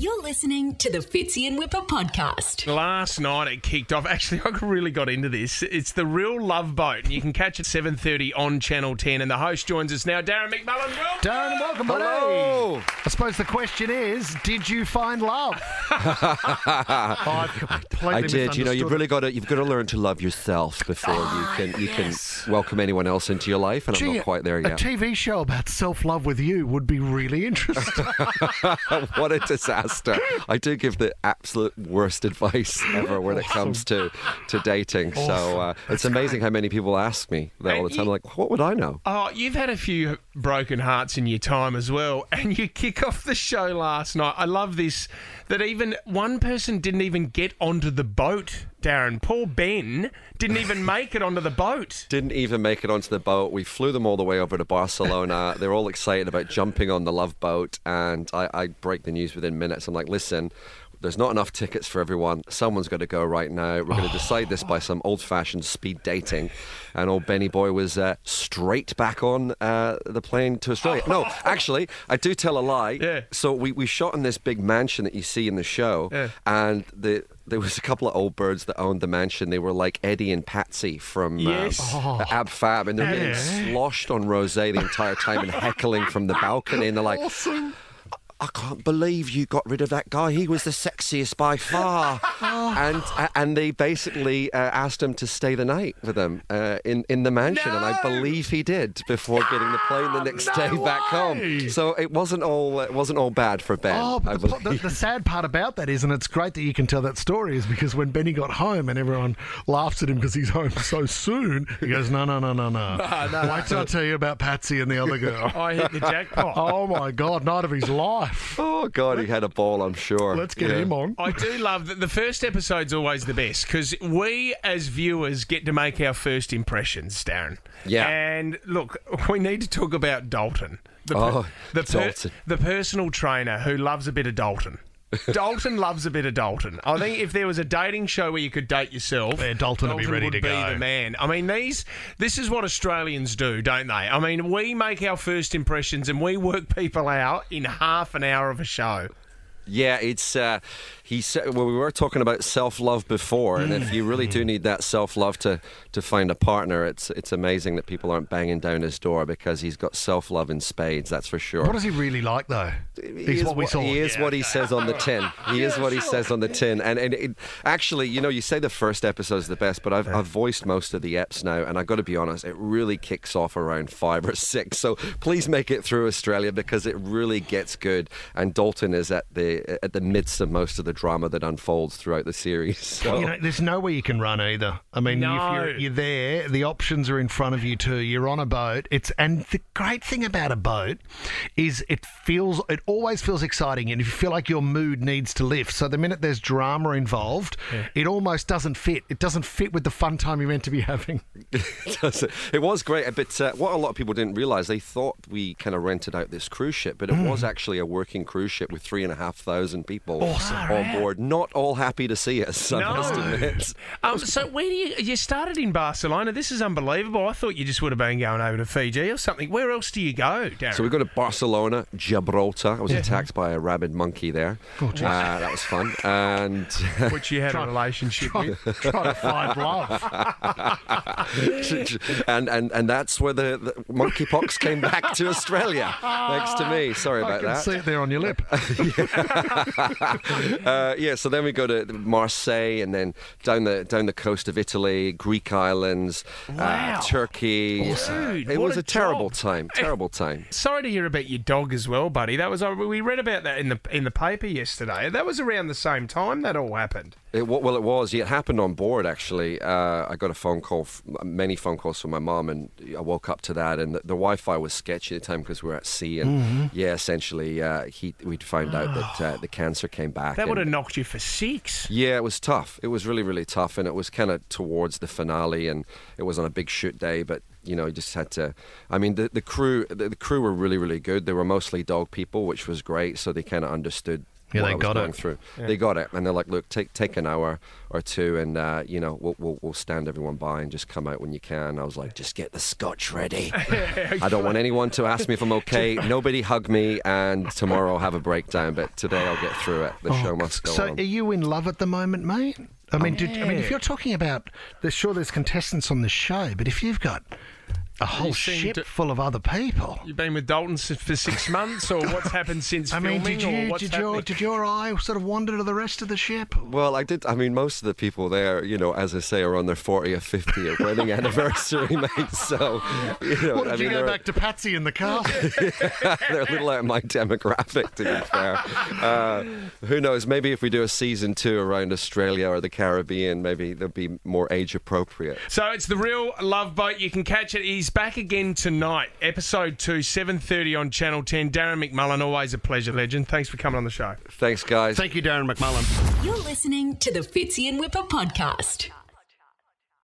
You're listening to the Fitzy and Wippa podcast. Last night it kicked off. Actually, I really got into this. It's the Real Love Boat, and you can catch it 7:30 on Channel 10. And the host joins us now, Darren McMullen. Welcome. Darren, welcome, buddy. Hello. I suppose the question is, did you find love? Oh, I've I did. You know, you've really got to you've got to learn to love yourself before you ah, can you can welcome anyone else into your life, and I'm not quite there yet. A. TV show about self-love with you would be really interesting. what a disaster! I do give the absolute worst advice ever when it comes to to dating. So uh, it's amazing how many people ask me that all the time. you- Like, what would I know? Oh, you've had a few broken hearts in your time as well, and you kick off the show last night. I love this that even one person didn't even get onto the boat. Darren, poor Ben didn't even make it onto the boat. Didn't even make it onto the boat. We flew them all the way over to Barcelona. They're all excited about jumping on the love boat, and I, I break the news within minutes. I'm like, listen. There's not enough tickets for everyone. Someone's got to go right now. We're going to decide this by some old-fashioned speed dating. And old Benny boy was uh, straight back on uh, the plane to Australia. No, actually, I do tell a lie. Yeah. So we, we shot in this big mansion that you see in the show, Yeah. and the there was a couple of old birds that owned the mansion. They were like Eddie and Patsy from Yes. uh, Ab Fab, and they're getting Yeah. sloshed on rosé the entire time and heckling from the balcony. And they're like, I can't believe you got rid of that guy. He was the sexiest by far. and and they basically uh, asked him to stay the night with them uh, in in the mansion, and I believe he did before getting the plane the next day back home. So it wasn't all it wasn't all bad for Ben. Oh, I but the, the, the sad part about that is, and it's great that you can tell that story, is because when Benny got home and everyone laughs at him because he's home so soon, he goes, "No, no, no, no, no. Wait till I tell you about Patsy and the other girl." I hit the jackpot. oh my God, night of his life. Oh God, he had a ball, I'm sure. Let's get Yeah. him on. I do love that the first episode's always the best because we as viewers get to make our first impressions, Darren. Yeah. And look, we need to talk about Dalton. The, Oh, the, Dalton. the personal trainer who loves a bit of Dalton. Dalton loves a bit of Dalton. I think if there was a dating show where you could date yourself, Yeah, Dalton would be ready would to be go. the man. I mean, these this is what Australians do, don't they? I mean, we make our first impressions and we work people out in half an hour of a show. Yeah, it's uh, he said. Well, we were talking about self love before, and if you really Mm. do need that self love to to find a partner, it's it's amazing that people aren't banging down his door because he's got self love in spades. That's for sure. What is he really like, though? He He's is what we saw. He is Yeah. what he says on the tin. He is what he says on the tin. And and it, actually, you know, you say the first episode is the best, but I've, I've voiced most of the eps now, and I've got to be honest, it really kicks off around five or six. So please make it through Australia because it really gets good. And Dalton is at the at the midst of most of the drama that unfolds throughout the series. So. You know, there's nowhere you can run either. I mean, No. if you're, you're there, the options are in front of you too. You're on a boat. It's and the great thing about a boat is it feels it always feels exciting, and if you feel like your mood needs to lift, so the minute there's drama involved, it almost doesn't fit. It doesn't fit with the fun time you're meant to be having. It? It was great, but uh, what a lot of people didn't realise, they thought we kind of rented out this cruise ship, but it Hmm. was actually a working cruise ship with three and a half thousand people Awesome. on board. Not all happy to see us, I No. must admit. Um, so where do you you started in Barcelona? This is unbelievable. I thought you just would have been going over to Fiji or something. Where else do you go, Darren? So we go to Barcelona, Gibraltar. I was attacked by a rabid monkey there. Oh, uh, that was fun. And which you had a relationship with. Trying to find love. and, and and that's where the, the monkeypox came back to Australia, thanks to me. Sorry I about can that. see it there on your lip. Uh, yeah, so then we go to Marseille and then down the down the coast of Italy, Greek islands, Wow. uh, Turkey. Dude, it was a a, terrible time. Terrible time. Sorry to hear about your dog as well, buddy. That was uh, we read about that in the in the paper yesterday. That was around the same time that all happened. It, well, it was. It happened on board. Actually, uh, I got a phone call, many phone calls from my mom, and I woke up to that. And the, the Wi-Fi was sketchy at the time because we were at sea. And Mm-hmm. yeah, essentially, uh, he we'd found out that uh, the cancer came back. That would have knocked you for six. Yeah, it was tough. It was really, really tough, and it was kind of towards the finale, and it was on a big shoot day. But you know, you just had to. I mean, the the crew, the, the crew were really, really good. They were mostly dog people, which was great. So they kind of understood Yeah, what they I was got going it. through. They got it, and they're like, "Look, take take an hour or two, and uh, you know, we'll, we'll we'll stand everyone by and just come out when you can." I was like, "Just get the scotch ready. I don't want anyone to ask me if I'm okay. Nobody hug me, and tomorrow I'll have a breakdown, but today I'll get through it. The show must go Oh, so, on." are you in love at the moment, mate? I mean, did, I mean, if you're talking about, there's sure there's contestants on the show, but if you've got a whole ship to- full of other people, You've been with Dalton for six months, or what's happened since I mean, filming, did or you what's did your did your eye sort of wander to the rest of the ship? Well, I did. I mean, most of the people there, you know, as I say, are on their 40th, 50th wedding anniversary, mate. So, you know, What did I you mean, go they're, back to Patsy in the castle? they're a little out of my demographic, to be fair. Uh, who knows? Maybe if we do a season two around Australia or the Caribbean, maybe they'll be more age appropriate. So it's the real Love Boat. You can catch it. He's back again tonight, episode two, seven thirty on Channel Ten. Darren McMullen, always a pleasure, legend. Thanks for coming on the show. Thanks, guys. Thank you, Darren McMullen. You're listening to the Fitzy and Wippa podcast.